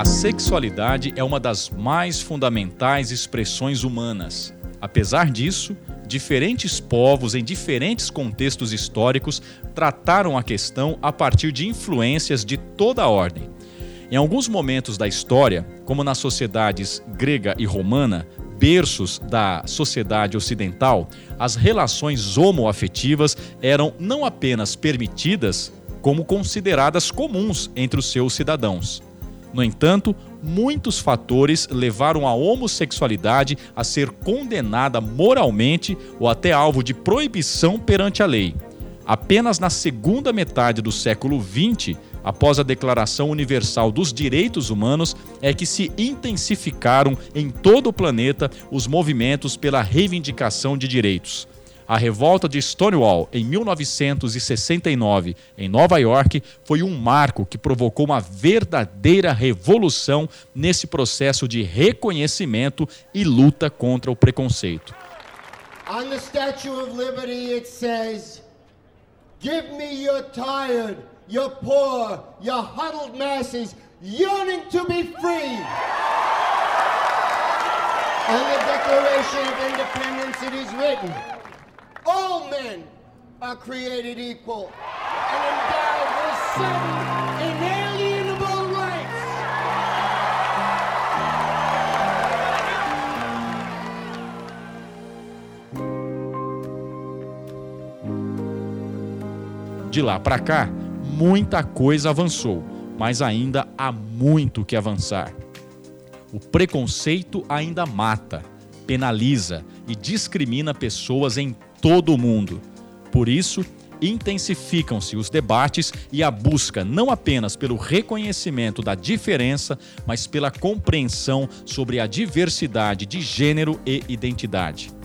A sexualidade é uma das mais fundamentais expressões humanas. Apesar disso, diferentes povos em diferentes contextos históricos trataram a questão a partir de influências de toda a ordem. Em alguns momentos da história, como nas sociedades grega e romana, berços da sociedade ocidental, as relações homoafetivas eram não apenas permitidas, como consideradas comuns entre os seus cidadãos. No entanto, muitos fatores levaram a homossexualidade a ser condenada moralmente ou até alvo de proibição perante a lei. Apenas na segunda metade do século XX após a Declaração Universal dos Direitos Humanos, é que se intensificaram em todo o planeta os movimentos pela reivindicação de direitos. A revolta de Stonewall, em 1969, em Nova York, foi um marco que provocou uma verdadeira revolução nesse processo de reconhecimento e luta contra o preconceito. On the Statue of Liberty it says, "Give me your tired your poor, your huddled masses yearning to be free. On the Declaration of Independence, it is written all men are created equal and endowed with certain inalienable rights. De lá para cá, muita coisa avançou, mas ainda há muito que avançar. O preconceito ainda mata, penaliza e discrimina pessoas em todo o mundo. Por isso, intensificam-se os debates e a busca não apenas pelo reconhecimento da diferença, mas pela compreensão sobre a diversidade de gênero e identidade.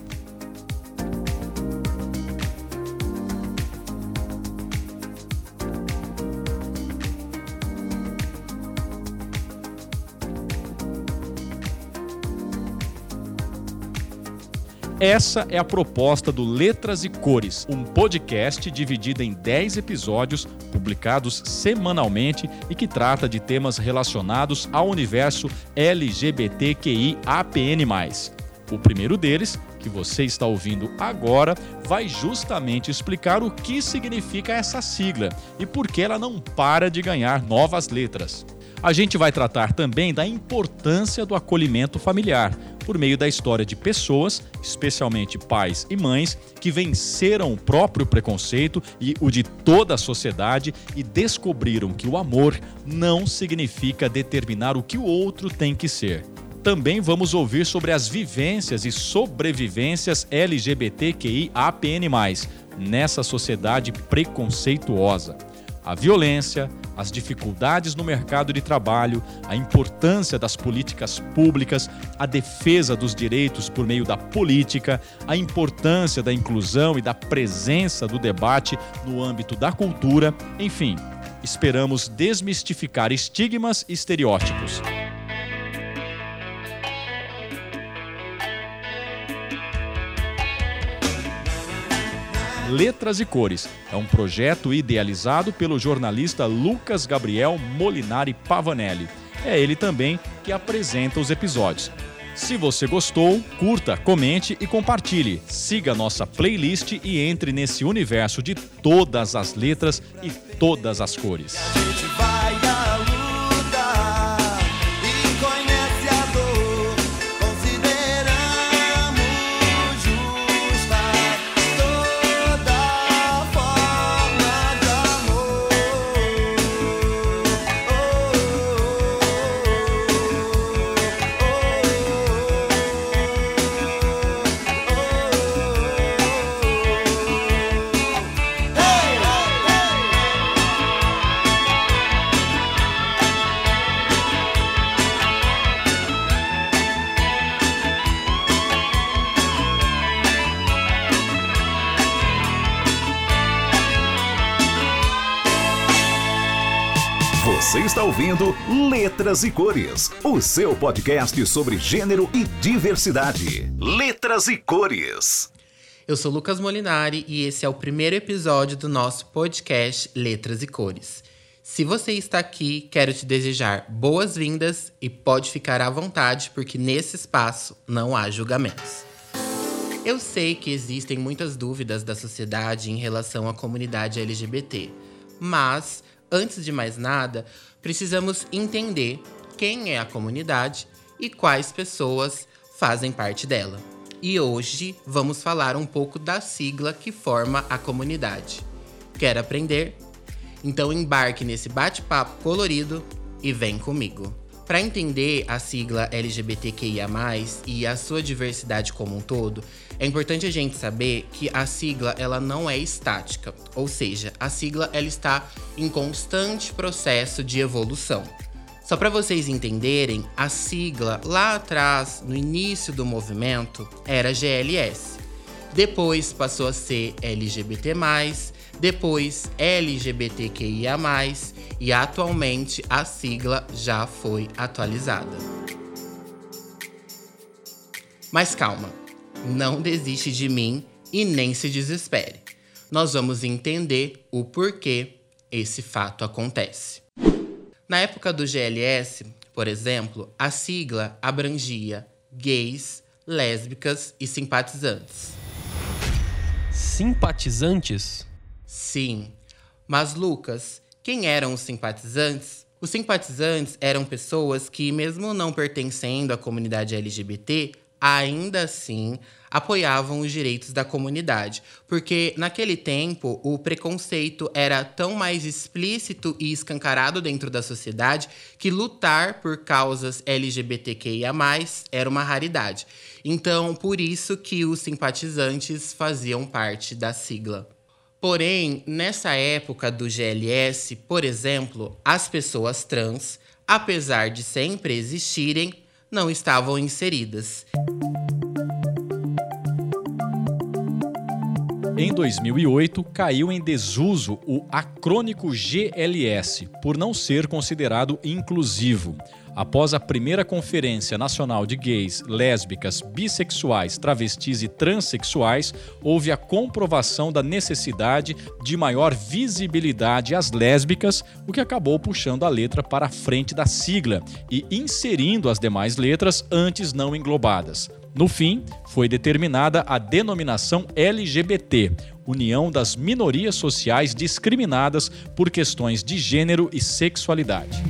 Essa é a proposta do Letras e Cores, um podcast dividido em 10 episódios, publicados semanalmente e que trata de temas relacionados ao universo LGBTQIAPN+. O primeiro deles, que você está ouvindo agora, vai justamente explicar o que significa essa sigla e por que ela não para de ganhar novas letras. A gente vai tratar também da importância do acolhimento familiar, por meio da história de pessoas, especialmente pais e mães, que venceram o próprio preconceito e o de toda a sociedade e descobriram que o amor não significa determinar o que o outro tem que ser. Também vamos ouvir sobre as vivências e sobrevivências LGBTQIAPN+, nessa sociedade preconceituosa. A violência, as dificuldades no mercado de trabalho, a importância das políticas públicas, a defesa dos direitos por meio da política, a importância da inclusão e da presença do debate no âmbito da cultura, enfim, esperamos desmistificar estigmas e estereótipos. Letras e Cores. É um projeto idealizado pelo jornalista Lucas Gabriel Molinari Pavanelli. É ele também que apresenta os episódios. Se você gostou, curta, comente e compartilhe. Siga nossa playlist e entre nesse universo de todas as letras e todas as cores. Ouvindo Letras e Cores, o seu podcast sobre gênero e diversidade. Letras e Cores. Eu sou Lucas Molinari e esse é o primeiro episódio do nosso podcast Letras e Cores. Se você está aqui, quero te desejar boas-vindas e pode ficar à vontade, porque nesse espaço não há julgamentos. Eu sei que existem muitas dúvidas da sociedade em relação à comunidade LGBT, mas, antes de mais nada, precisamos entender quem é a comunidade e quais pessoas fazem parte dela. E hoje vamos falar um pouco da sigla que forma a comunidade. Quer aprender? Então embarque nesse bate-papo colorido e vem comigo. Para entender a sigla LGBTQIA+, e a sua diversidade como um todo, é importante a gente saber que a sigla ela não é estática, ou seja, a sigla ela está em constante processo de evolução. Só para vocês entenderem, a sigla lá atrás, no início do movimento, era GLS. Depois passou a ser LGBT+, depois LGBTQIA+, e atualmente a sigla já foi atualizada. Mas calma, não desiste de mim e nem se desespere. Nós vamos entender o porquê esse fato acontece. Na época do GLS, por exemplo, a sigla abrangia gays, lésbicas e simpatizantes. Simpatizantes? Sim. Mas, Lucas, quem eram os simpatizantes? Os simpatizantes eram pessoas que, mesmo não pertencendo à comunidade LGBT, ainda assim apoiavam os direitos da comunidade, porque naquele tempo o preconceito era tão mais explícito e escancarado dentro da sociedade que lutar por causas LGBTQIA+ era uma raridade. Então, por isso que os simpatizantes faziam parte da sigla. Porém, nessa época do GLS, por exemplo, as pessoas trans, apesar de sempre existirem, não estavam inseridas. Em 2008, caiu em desuso o acrônico GLS, por não ser considerado inclusivo. Após a primeira Conferência Nacional de Gays, Lésbicas, Bissexuais, Travestis e Transsexuais, houve a comprovação da necessidade de maior visibilidade às lésbicas, o que acabou puxando a letra para a frente da sigla e inserindo as demais letras antes não englobadas. No fim, foi determinada a denominação LGBT, União das Minorias Sociais Discriminadas por Questões de Gênero e Sexualidade.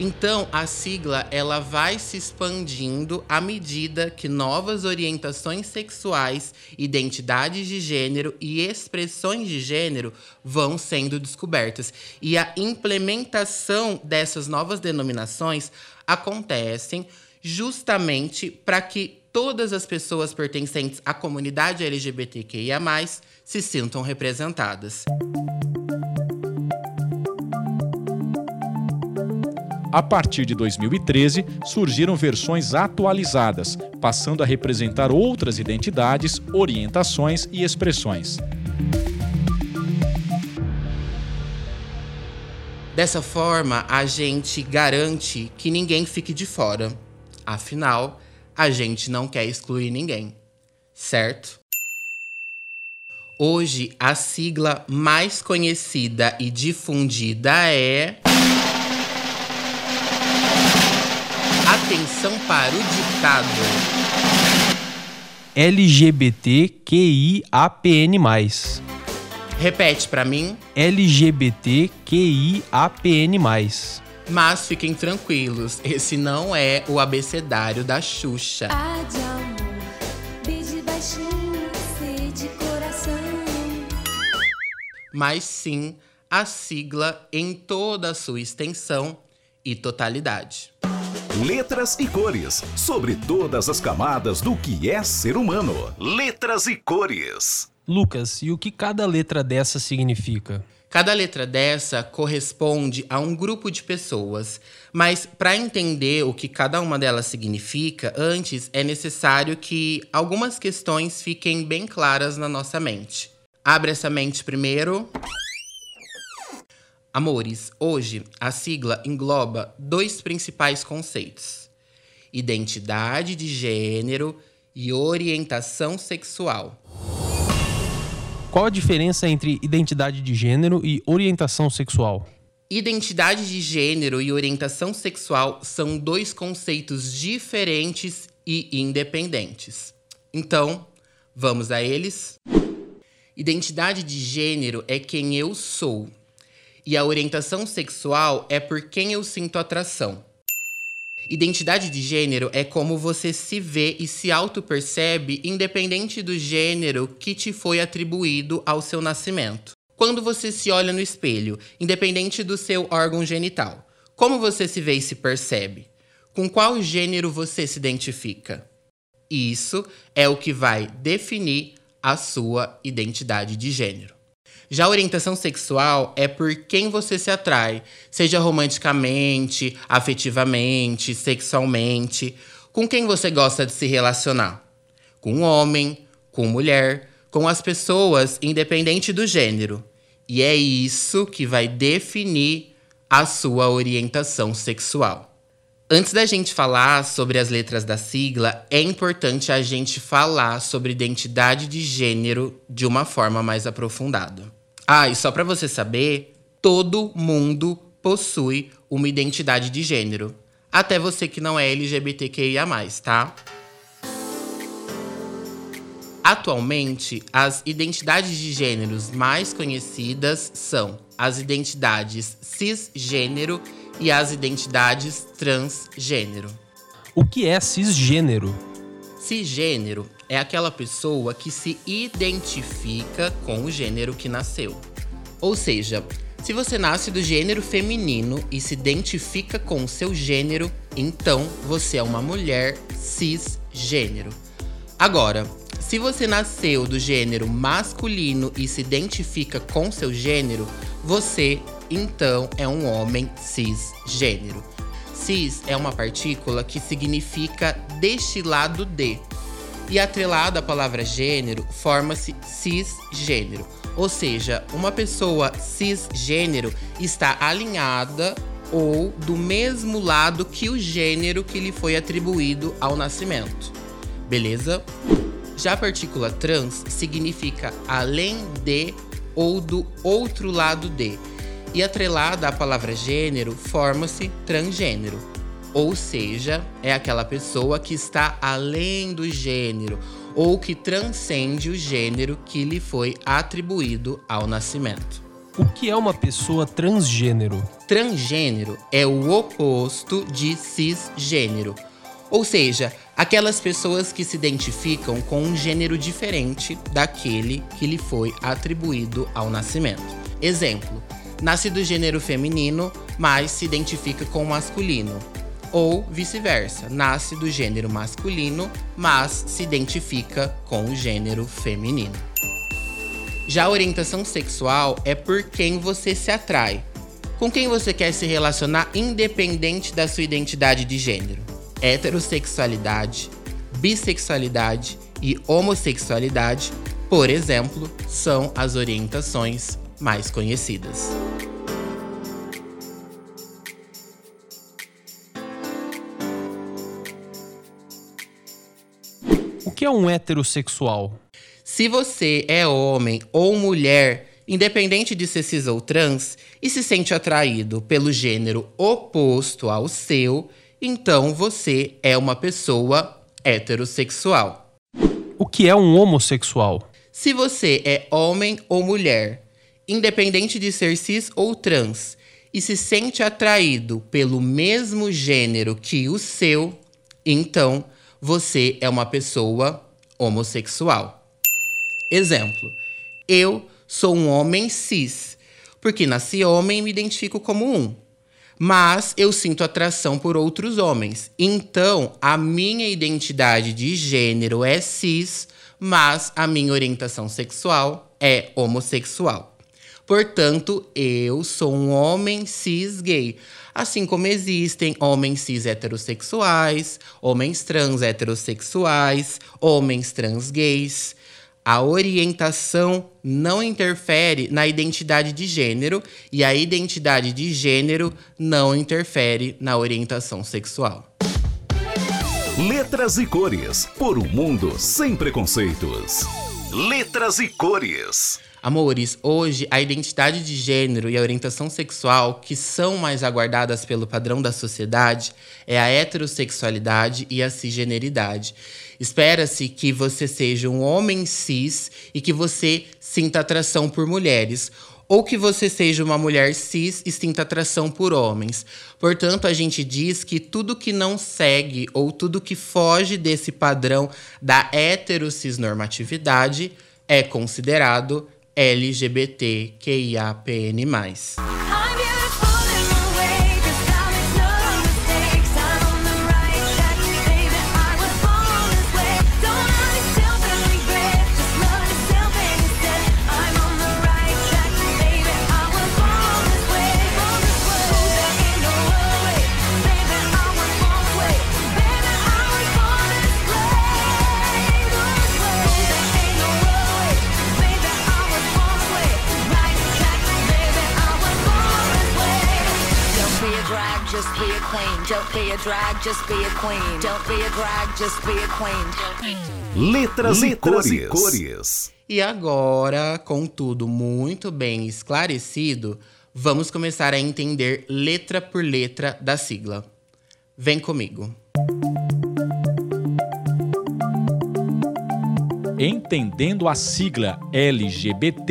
Então, a sigla ela vai se expandindo à medida que novas orientações sexuais, identidades de gênero e expressões de gênero vão sendo descobertas. E a implementação dessas novas denominações acontecem justamente para que todas as pessoas pertencentes à comunidade LGBTQIA+ se sintam representadas. A partir de 2013, surgiram versões atualizadas, passando a representar outras identidades, orientações e expressões. Dessa forma, a gente garante que ninguém fique de fora. Afinal, a gente não quer excluir ninguém, certo? Hoje, a sigla mais conhecida e difundida é. Atenção para o ditado. LGBTQIAPN+. Repete para mim. LGBTQIAPN+. Mas fiquem tranquilos, esse não é o abecedário da Xuxa. Ah, de amor, beije baixinho, sei de coração. Mas sim a sigla em toda a sua extensão e totalidade. Letras e cores. Sobre todas as camadas do que é ser humano. Letras e cores. Lucas, e o que cada letra dessa significa? Cada letra dessa corresponde a um grupo de pessoas, mas para entender o que cada uma delas significa, antes é necessário que algumas questões fiquem bem claras na nossa mente. Abre essa mente primeiro. Amores, hoje a sigla engloba dois principais conceitos: identidade de gênero e orientação sexual. Qual a diferença entre identidade de gênero e orientação sexual? Identidade de gênero e orientação sexual são dois conceitos diferentes e independentes. Então, vamos a eles? Identidade de gênero é quem eu sou, e a orientação sexual é por quem eu sinto atração. Identidade de gênero é como você se vê e se auto-percebe independente do gênero que te foi atribuído ao seu nascimento. Quando você se olha no espelho, independente do seu órgão genital, como você se vê e se percebe? Com qual gênero você se identifica? Isso é o que vai definir a sua identidade de gênero. Já a orientação sexual é por quem você se atrai, seja romanticamente, afetivamente, sexualmente, com quem você gosta de se relacionar. Com homem, com mulher, com as pessoas, independente do gênero. E é isso que vai definir a sua orientação sexual. Antes da gente falar sobre as letras da sigla, é importante a gente falar sobre identidade de gênero de uma forma mais aprofundada. Ah, e só para você saber, todo mundo possui uma identidade de gênero. Até você que não é LGBTQIA, tá? Atualmente, as identidades de gêneros mais conhecidas são as identidades cisgênero e as identidades transgênero. O que é cisgênero? Cisgênero é aquela pessoa que se identifica com o gênero que nasceu. Ou seja, se você nasce do gênero feminino e se identifica com o seu gênero, então você é uma mulher cisgênero. Agora, se você nasceu do gênero masculino e se identifica com seu gênero, você então é um homem cisgênero. Cis é uma partícula que significa destilado de. E atrelado à palavra gênero, forma-se cisgênero. Ou seja, uma pessoa cisgênero está alinhada ou do mesmo lado que o gênero que lhe foi atribuído ao nascimento. Beleza? Já a partícula trans significa além de ou do outro lado de. E atrelada à palavra gênero, forma-se transgênero. Ou seja, é aquela pessoa que está além do gênero ou que transcende o gênero que lhe foi atribuído ao nascimento. O que é uma pessoa transgênero? Transgênero é o oposto de cisgênero. Ou seja, aquelas pessoas que se identificam com um gênero diferente daquele que lhe foi atribuído ao nascimento. Exemplo: nasce do gênero feminino, mas se identifica com o masculino. Ou vice-versa, nasce do gênero masculino, mas se identifica com o gênero feminino. Já a orientação sexual é por quem você se atrai, com quem você quer se relacionar independente da sua identidade de gênero. Heterossexualidade, bissexualidade e homossexualidade, por exemplo, são as orientações mais conhecidas. O que é um heterossexual? Se você é homem ou mulher, independente de ser cis ou trans, e se sente atraído pelo gênero oposto ao seu, então você é uma pessoa heterossexual. O que é um homossexual? Se você é homem ou mulher, independente de ser cis ou trans, e se sente atraído pelo mesmo gênero que o seu, então você é uma pessoa homossexual. Exemplo: eu sou um homem cis, porque nasci homem e me identifico como um. Mas eu sinto atração por outros homens. Então, a minha identidade de gênero é cis, mas a minha orientação sexual é homossexual. Portanto, eu sou um homem cis gay. Assim como existem homens cis heterossexuais, homens trans heterossexuais, homens trans gays. A orientação não interfere na identidade de gênero e a identidade de gênero não interfere na orientação sexual. Letras e cores por um mundo sem preconceitos. Letras e cores. Amores, hoje a identidade de gênero e a orientação sexual que são mais aguardadas pelo padrão da sociedade é a heterossexualidade e a cisgeneridade. Espera-se que você seja um homem cis e que você sinta atração por mulheres, ou que você seja uma mulher cis e sinta atração por homens. Portanto, a gente diz que tudo que não segue ou tudo que foge desse padrão da heterocisnormatividade é considerado LGBTQIAPN+. I'm be a drag, just be a queen. Don't be a drag, just be a queen. Letras, e, Letras cores. e cores. E agora, com tudo muito bem esclarecido, vamos começar a entender letra por letra da sigla. Vem comigo. Entendendo a sigla LGBTQIAPN+.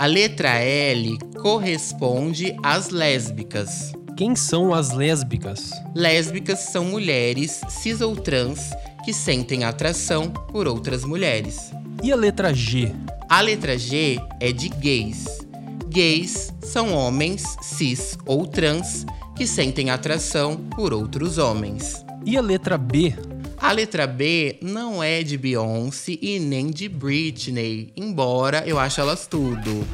A letra L corresponde às lésbicas. Quem são as lésbicas? Lésbicas são mulheres cis ou trans que sentem atração por outras mulheres. E a letra G? A letra G é de gays. Gays são homens cis ou trans que sentem atração por outros homens. E a letra B? A letra B não é de Beyoncé e nem de Britney, embora eu ache elas tudo.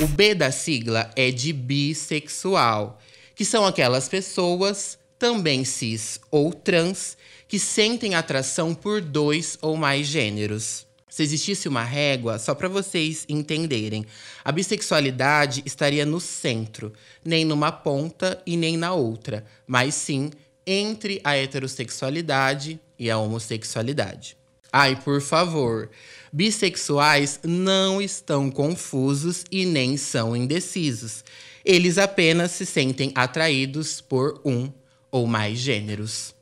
O B da sigla é de bissexual, que são aquelas pessoas, também cis ou trans, que sentem atração por dois ou mais gêneros. Se existisse uma régua, só para vocês entenderem, a bissexualidade estaria no centro, nem numa ponta e nem na outra, mas sim entre a heterossexualidade e a homossexualidade. Ai, por favor, bissexuais não estão confusos e nem são indecisos. Eles apenas se sentem atraídos por um ou mais gêneros.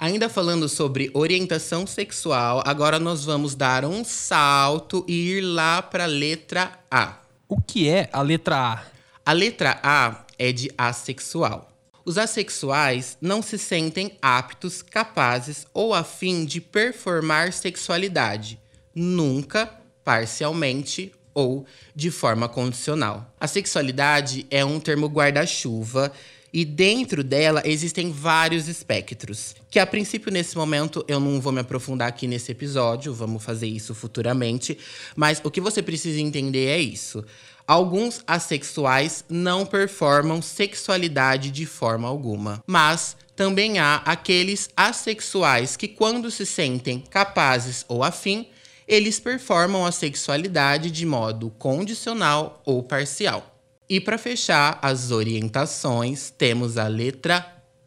Ainda falando sobre orientação sexual, agora nós vamos dar um salto e ir lá para a letra A. O que é a letra A? A letra A é de assexual. Os assexuais não se sentem aptos, capazes ou afim de performar sexualidade, nunca, parcialmente ou de forma condicional. A sexualidade é um termo guarda-chuva e dentro dela existem vários espectros, que a princípio nesse momento eu não vou me aprofundar aqui nesse episódio, vamos fazer isso futuramente, mas o que você precisa entender é isso. Alguns assexuais não performam sexualidade de forma alguma, mas também há aqueles assexuais que, quando se sentem capazes ou afim, eles performam a sexualidade de modo condicional ou parcial. E para fechar as orientações, temos a letra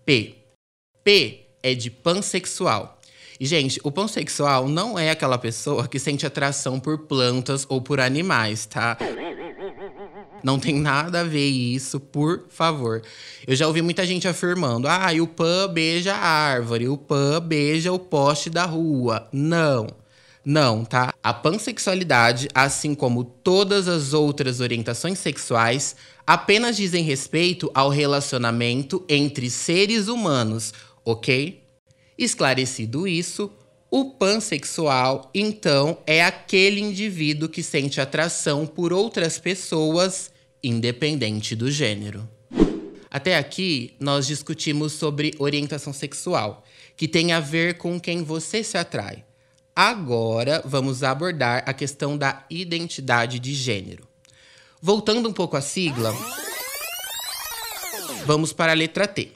P. P é de pansexual. E, gente, o pansexual não é aquela pessoa que sente atração por plantas ou por animais, tá? Não tem nada a ver isso, por favor. Eu já ouvi muita gente afirmando: ah, o pan beija a árvore, o pan beija o poste da rua. Não. Não, tá? A pansexualidade, assim como todas as outras orientações sexuais, apenas dizem respeito ao relacionamento entre seres humanos, ok? Esclarecido isso, o pansexual, então, é aquele indivíduo que sente atração por outras pessoas, independente do gênero. Até aqui, nós discutimos sobre orientação sexual, que tem a ver com quem você se atrai. Agora, vamos abordar a questão da identidade de gênero. Voltando um pouco à sigla, vamos para a letra T.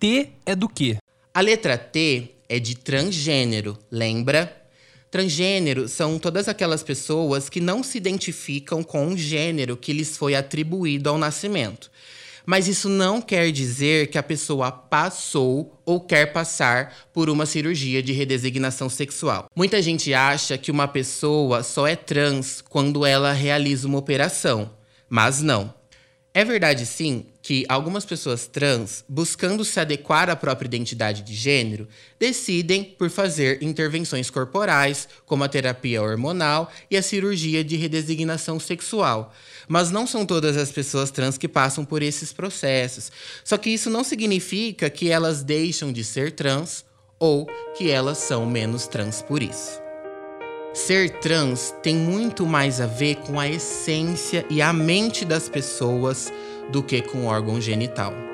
T é do quê? A letra T é de transgênero, lembra? Transgênero são todas aquelas pessoas que não se identificam com o gênero que lhes foi atribuído ao nascimento, Mas isso não quer dizer que a pessoa passou ou quer passar por uma cirurgia de redesignação sexual. Muita gente acha que uma pessoa só é trans quando ela realiza uma operação, mas não. É verdade, sim, que algumas pessoas trans, buscando se adequar à própria identidade de gênero, decidem por fazer intervenções corporais, como a terapia hormonal e a cirurgia de redesignação sexual. Mas não são todas as pessoas trans que passam por esses processos. Só que isso não significa que elas deixam de ser trans ou que elas são menos trans por isso. Ser trans tem muito mais a ver com a essência e a mente das pessoas do que com o órgão genital.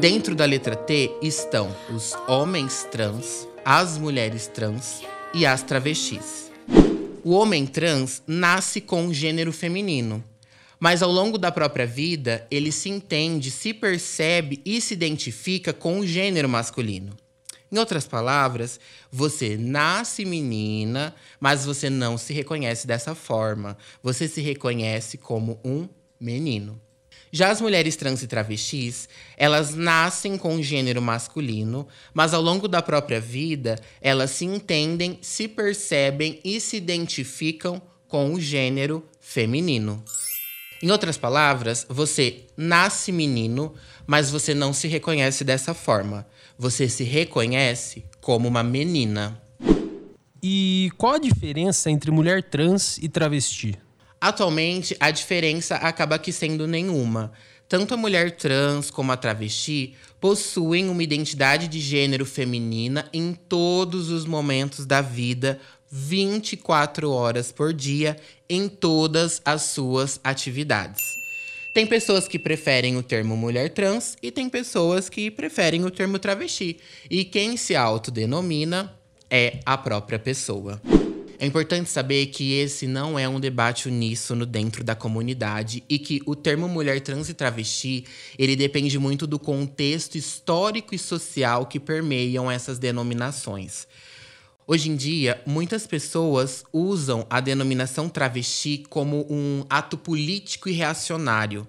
Dentro da letra T estão os homens trans, as mulheres trans e as travestis. O homem trans nasce com gênero feminino, mas ao longo da própria vida ele se entende, se percebe e se identifica com o gênero masculino. Em outras palavras, você nasce menina, mas você não se reconhece dessa forma. Você se reconhece como um menino. Já as mulheres trans e travestis, elas nascem com o gênero masculino, mas ao longo da própria vida, elas se entendem, se percebem e se identificam com o gênero feminino. Em outras palavras, você nasce menino, mas você não se reconhece dessa forma. Você se reconhece como uma menina. E qual a diferença entre mulher trans e travesti? Atualmente, a diferença acaba que sendo nenhuma. Tanto a mulher trans como a travesti possuem uma identidade de gênero feminina em todos os momentos da vida, 24 horas por dia, em todas as suas atividades. Tem pessoas que preferem o termo mulher trans e tem pessoas que preferem o termo travesti. E quem se autodenomina é a própria pessoa. É importante saber que esse não é um debate uníssono dentro da comunidade e que o termo mulher trans e travesti, ele depende muito do contexto histórico e social que permeiam essas denominações. Hoje em dia, muitas pessoas usam a denominação travesti como um ato político e reacionário.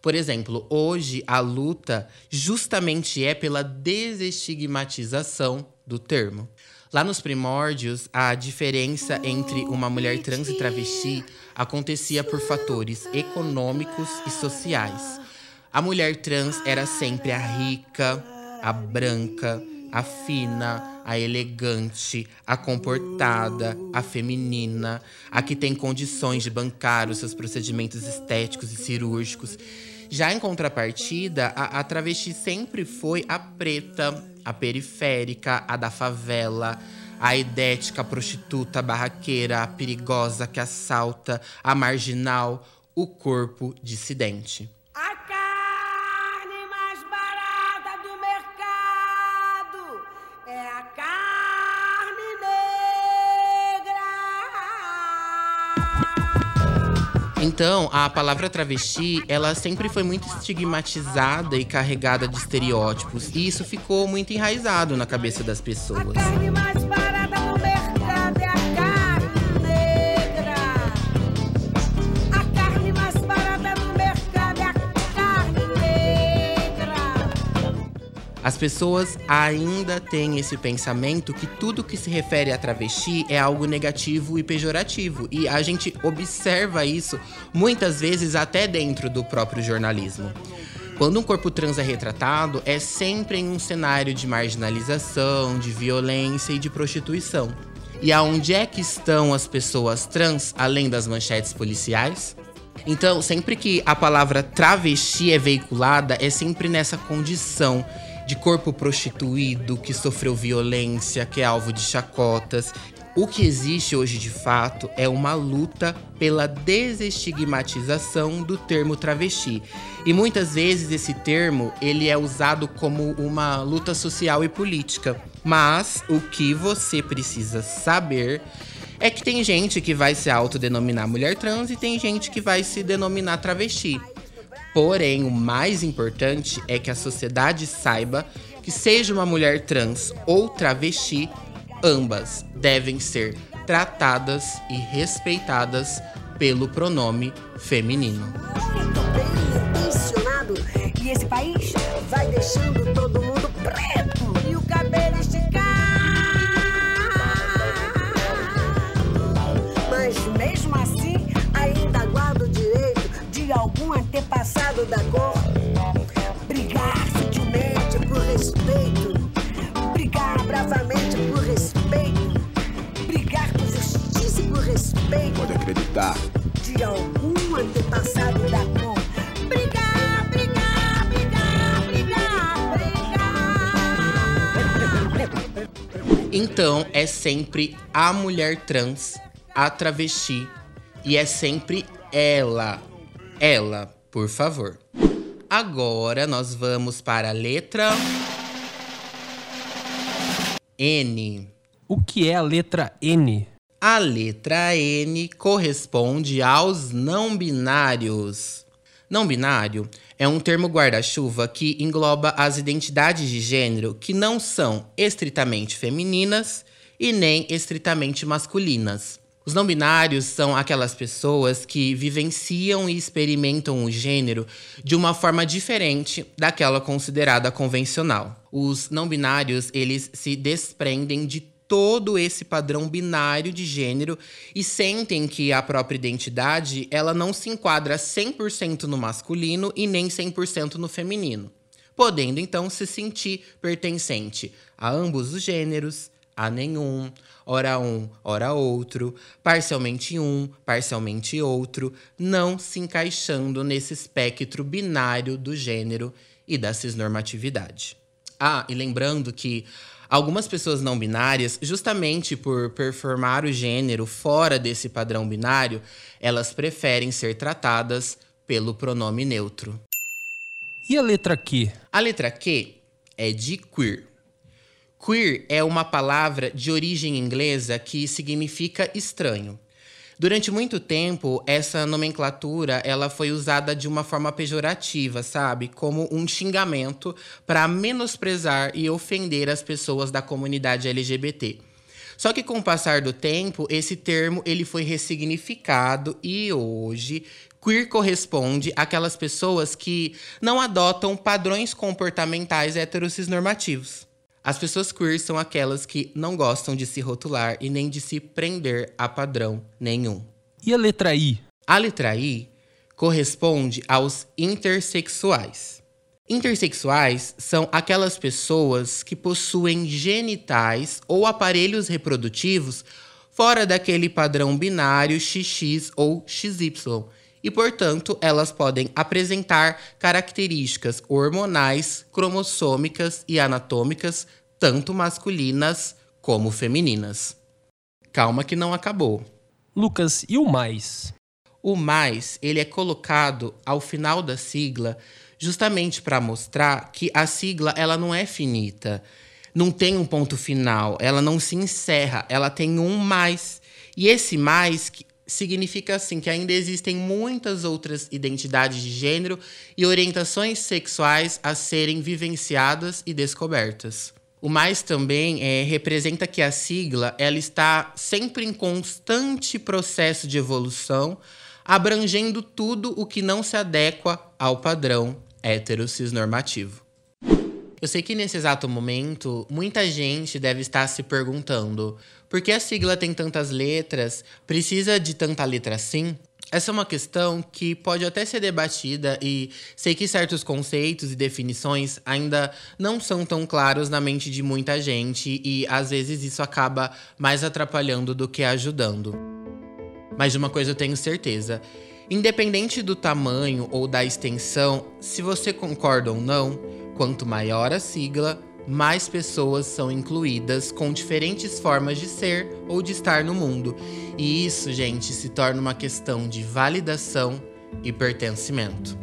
Por exemplo, hoje a luta justamente é pela desestigmatização do termo. Lá nos primórdios, a diferença entre uma mulher trans e travesti acontecia por fatores econômicos e sociais. A mulher trans era sempre a rica, a branca, a fina, a elegante, a comportada, a feminina, a que tem condições de bancar os seus procedimentos estéticos e cirúrgicos. Já em contrapartida, a, a travesti sempre foi a preta, a periférica, a da favela, a idética, a prostituta, a barraqueira, a perigosa que assalta, a marginal, o corpo dissidente. Então, a palavra travesti, ela sempre foi muito estigmatizada e carregada de estereótipos, e isso ficou muito enraizado na cabeça das A pessoas. carne mais As pessoas ainda têm esse pensamento que tudo que se refere a travesti é algo negativo e pejorativo. E a gente observa isso muitas vezes até dentro do próprio jornalismo. Quando um corpo trans é retratado, é sempre em um cenário de marginalização, de violência e de prostituição. E aonde é que estão as pessoas trans, além das manchetes policiais? Então, sempre que a palavra travesti é veiculada, é sempre nessa condição de corpo prostituído, que sofreu violência, que é alvo de chacotas. O que existe hoje de fato é uma luta pela desestigmatização do termo travesti. E muitas vezes esse termo ele é usado como uma luta social e política. Mas o que você precisa saber é que tem gente que vai se autodenominar mulher trans e tem gente que vai se denominar travesti. Porém, o mais importante é que a sociedade saiba que seja uma mulher trans ou travesti, ambas devem ser tratadas e respeitadas pelo pronome feminino. E esse país vai deixando todo mundo. Algum antepassado da cor brigar sutilmente por respeito, brigar bravamente por respeito, brigar por justiça e por respeito Pode acreditar. de algum antepassado da cor. Brigar, brigar, brigar, brigar, brigar. Então é sempre a mulher trans, a travesti, e é sempre ela. Ela, por favor. Agora nós vamos para a letra N. O que é a letra N? A letra N corresponde aos não binários. Não binário é um termo guarda-chuva que engloba as identidades de gênero que não são estritamente femininas e nem estritamente masculinas. Os não binários são aquelas pessoas que vivenciam e experimentam o gênero de uma forma diferente daquela considerada convencional. Os não binários, eles se desprendem de todo esse padrão binário de gênero e sentem que a própria identidade, ela não se enquadra 100% no masculino e nem 100% no feminino, podendo então se sentir pertencente a ambos os gêneros, a nenhum, ora um, ora outro, parcialmente um, parcialmente outro, não se encaixando nesse espectro binário do gênero e da cisnormatividade. Ah, e lembrando que algumas pessoas não binárias, justamente por performar o gênero fora desse padrão binário, elas preferem ser tratadas pelo pronome neutro. E a letra Q? A letra Q é de queer. Queer é uma palavra de origem inglesa que significa estranho. Durante muito tempo, essa nomenclatura ela foi usada de uma forma pejorativa, sabe? Como um xingamento para menosprezar e ofender as pessoas da comunidade LGBT. Só que com o passar do tempo, esse termo ele foi ressignificado e hoje queer corresponde àquelas pessoas que não adotam padrões comportamentais heterossexnormativos. As pessoas queer são aquelas que não gostam de se rotular e nem de se prender a padrão nenhum. E a letra I? A letra I corresponde aos intersexuais. Intersexuais são aquelas pessoas que possuem genitais ou aparelhos reprodutivos fora daquele padrão binário XX ou XY. E, portanto, elas podem apresentar características hormonais, cromossômicas e anatômicas, tanto masculinas como femininas. Calma que não acabou. Lucas, e o mais? O mais, ele é colocado ao final da sigla justamente para mostrar que a sigla ela não é finita. Não tem um ponto final, ela não se encerra, ela tem um mais. E esse mais que- significa assim que ainda existem muitas outras identidades de gênero e orientações sexuais a serem vivenciadas e descobertas. O mais também é, representa que a sigla ela está sempre em constante processo de evolução, abrangendo tudo o que não se adequa ao padrão heterossexnormativo. Eu sei que nesse exato momento, muita gente deve estar se perguntando por que a sigla tem tantas letras? Precisa de tanta letra assim? Essa é uma questão que pode até ser debatida e sei que certos conceitos e definições ainda não são tão claros na mente de muita gente e às vezes isso acaba mais atrapalhando do que ajudando. Mas de uma coisa eu tenho certeza. Independente do tamanho ou da extensão, se você concorda ou não, quanto maior a sigla, mais pessoas são incluídas com diferentes formas de ser ou de estar no mundo. E isso, gente, se torna uma questão de validação e pertencimento.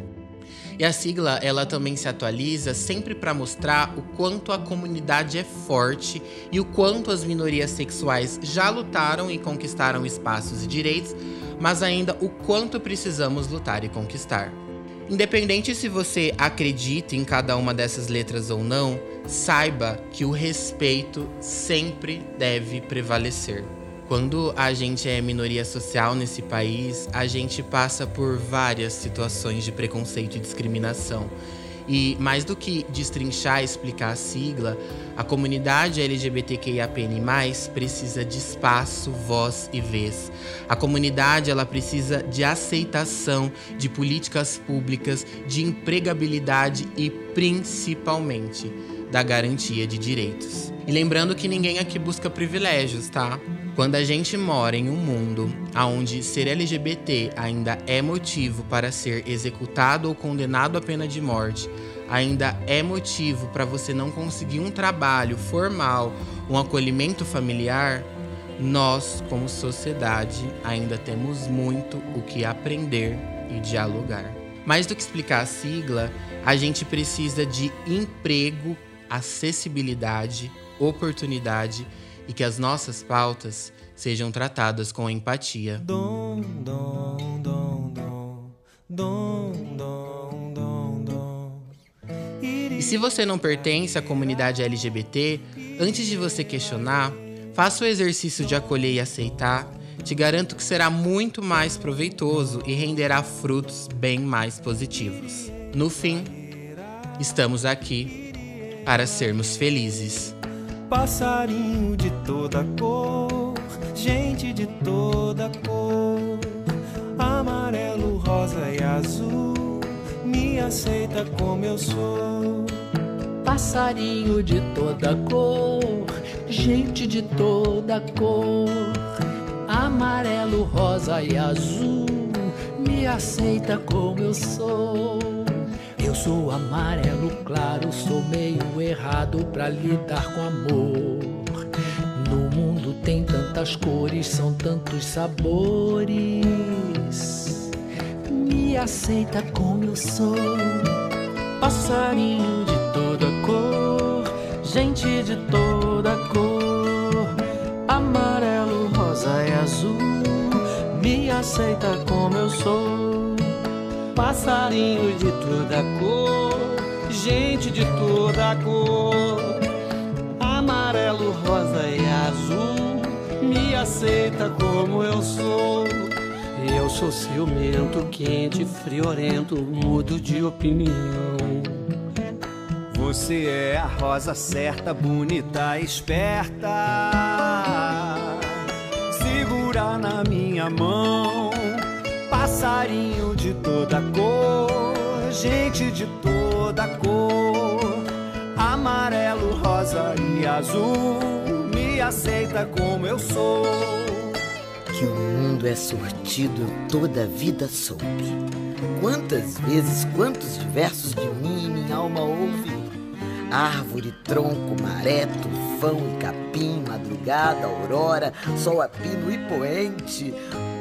E a sigla, ela também se atualiza sempre para mostrar o quanto a comunidade é forte e o quanto as minorias sexuais já lutaram e conquistaram espaços e direitos, mas ainda o quanto precisamos lutar e conquistar. Independente se você acredita em cada uma dessas letras ou não, saiba que o respeito sempre deve prevalecer. Quando a gente é minoria social nesse país, a gente passa por várias situações de preconceito e discriminação. E mais do que destrinchar e explicar a sigla, a comunidade LGBTQIAPN+, precisa de espaço, voz e vez. A comunidade ela precisa de aceitação, de políticas públicas, de empregabilidade e principalmente da garantia de direitos. E lembrando que ninguém aqui busca privilégios, tá? Quando a gente mora em um mundo onde ser LGBT ainda é motivo para ser executado ou condenado à pena de morte, ainda é motivo para você não conseguir um trabalho formal, um acolhimento familiar, nós, como sociedade, ainda temos muito o que aprender e dialogar. Mais do que explicar a sigla, a gente precisa de emprego, acessibilidade, oportunidade e que as nossas pautas sejam tratadas com empatia. Dom, dom, dom, dom, dom, dom, dom, dom. E se você não pertence à comunidade LGBT, antes de você questionar, faça o exercício de acolher e aceitar. Te garanto que será muito mais proveitoso e renderá frutos bem mais positivos. No fim, estamos aqui para sermos felizes. Passarinho de toda cor, gente de toda cor, amarelo, rosa e azul, me aceita como eu sou. Passarinho de toda cor, gente de toda cor, amarelo, rosa e azul, me aceita como eu sou. Eu sou amarelo claro, sou meio errado pra lidar com amor. No mundo tem tantas cores, são tantos sabores. Me aceita como eu sou. Passarinho de toda cor, gente de toda cor, amarelo, rosa e azul, me aceita como eu sou. Passarinho de toda cor, gente de toda cor, amarelo, rosa e azul, me aceita como eu sou. Eu sou ciumento, quente, friorento, mudo de opinião. Você é a rosa certa, bonita, esperta. Segura na minha mão, passarinho de toda cor, gente de toda cor, amarelo, rosa e azul, me aceita como eu sou. Que o mundo é sortido, eu toda a vida soube. Quantas vezes, quantos diversos de mim minha alma ouve? Árvore, tronco, maré, tufão e capim, madrugada, aurora, sol a pino e poente.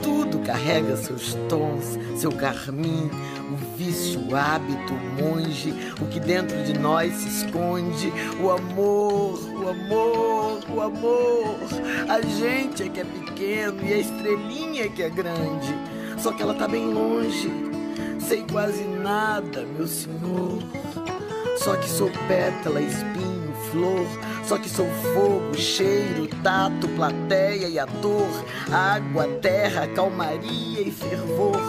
Tudo carrega seus tons, seu carmim, o vício, o hábito, o monge, o que dentro de nós se esconde, o amor, o amor, o amor. A gente é que é pequeno e a estrelinha é que é grande. Só que ela tá bem longe. Sei quase nada, meu senhor. Só que sou pétala, espinho, flor. Só que sou fogo, cheiro, tato, plateia e ator. Água, terra, calmaria e fervor.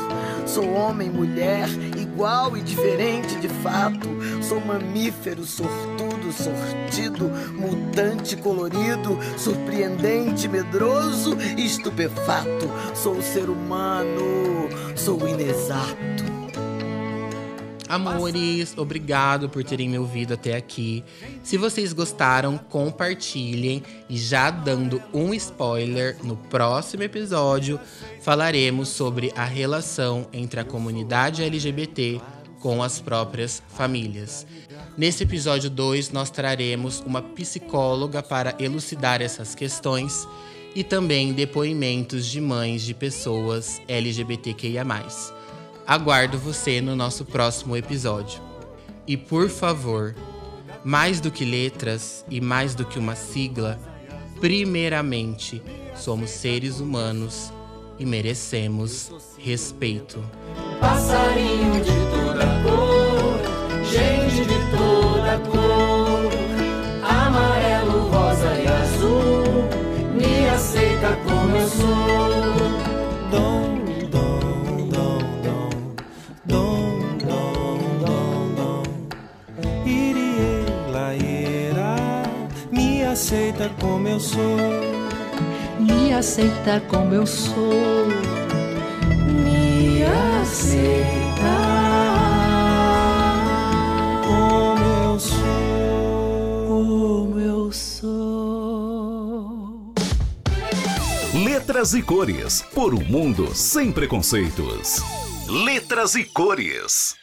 Sou homem, mulher, igual e diferente de fato. Sou mamífero, sortudo, sortido, mutante colorido, surpreendente, medroso, estupefato. Sou ser humano, sou inexato. Amores, obrigado por terem me ouvido até aqui. Se vocês gostaram, compartilhem. E já dando um spoiler, no próximo episódio falaremos sobre a relação entre a comunidade LGBT com as próprias famílias. Nesse episódio 2, nós traremos uma psicóloga para elucidar essas questões e também depoimentos de mães de pessoas LGBTQIA. Aguardo você no nosso próximo episódio. E por favor, mais do que letras e mais do que uma sigla, primeiramente, somos seres humanos e merecemos respeito. Passarinho de toda cor, gente de toda cor, amarelo, rosa e azul, me aceita como eu sou. Aceita como eu sou. Me aceita como eu sou. Me aceita Como eu sou. como eu sou. Letras e cores por um mundo sem preconceitos. Letras e cores.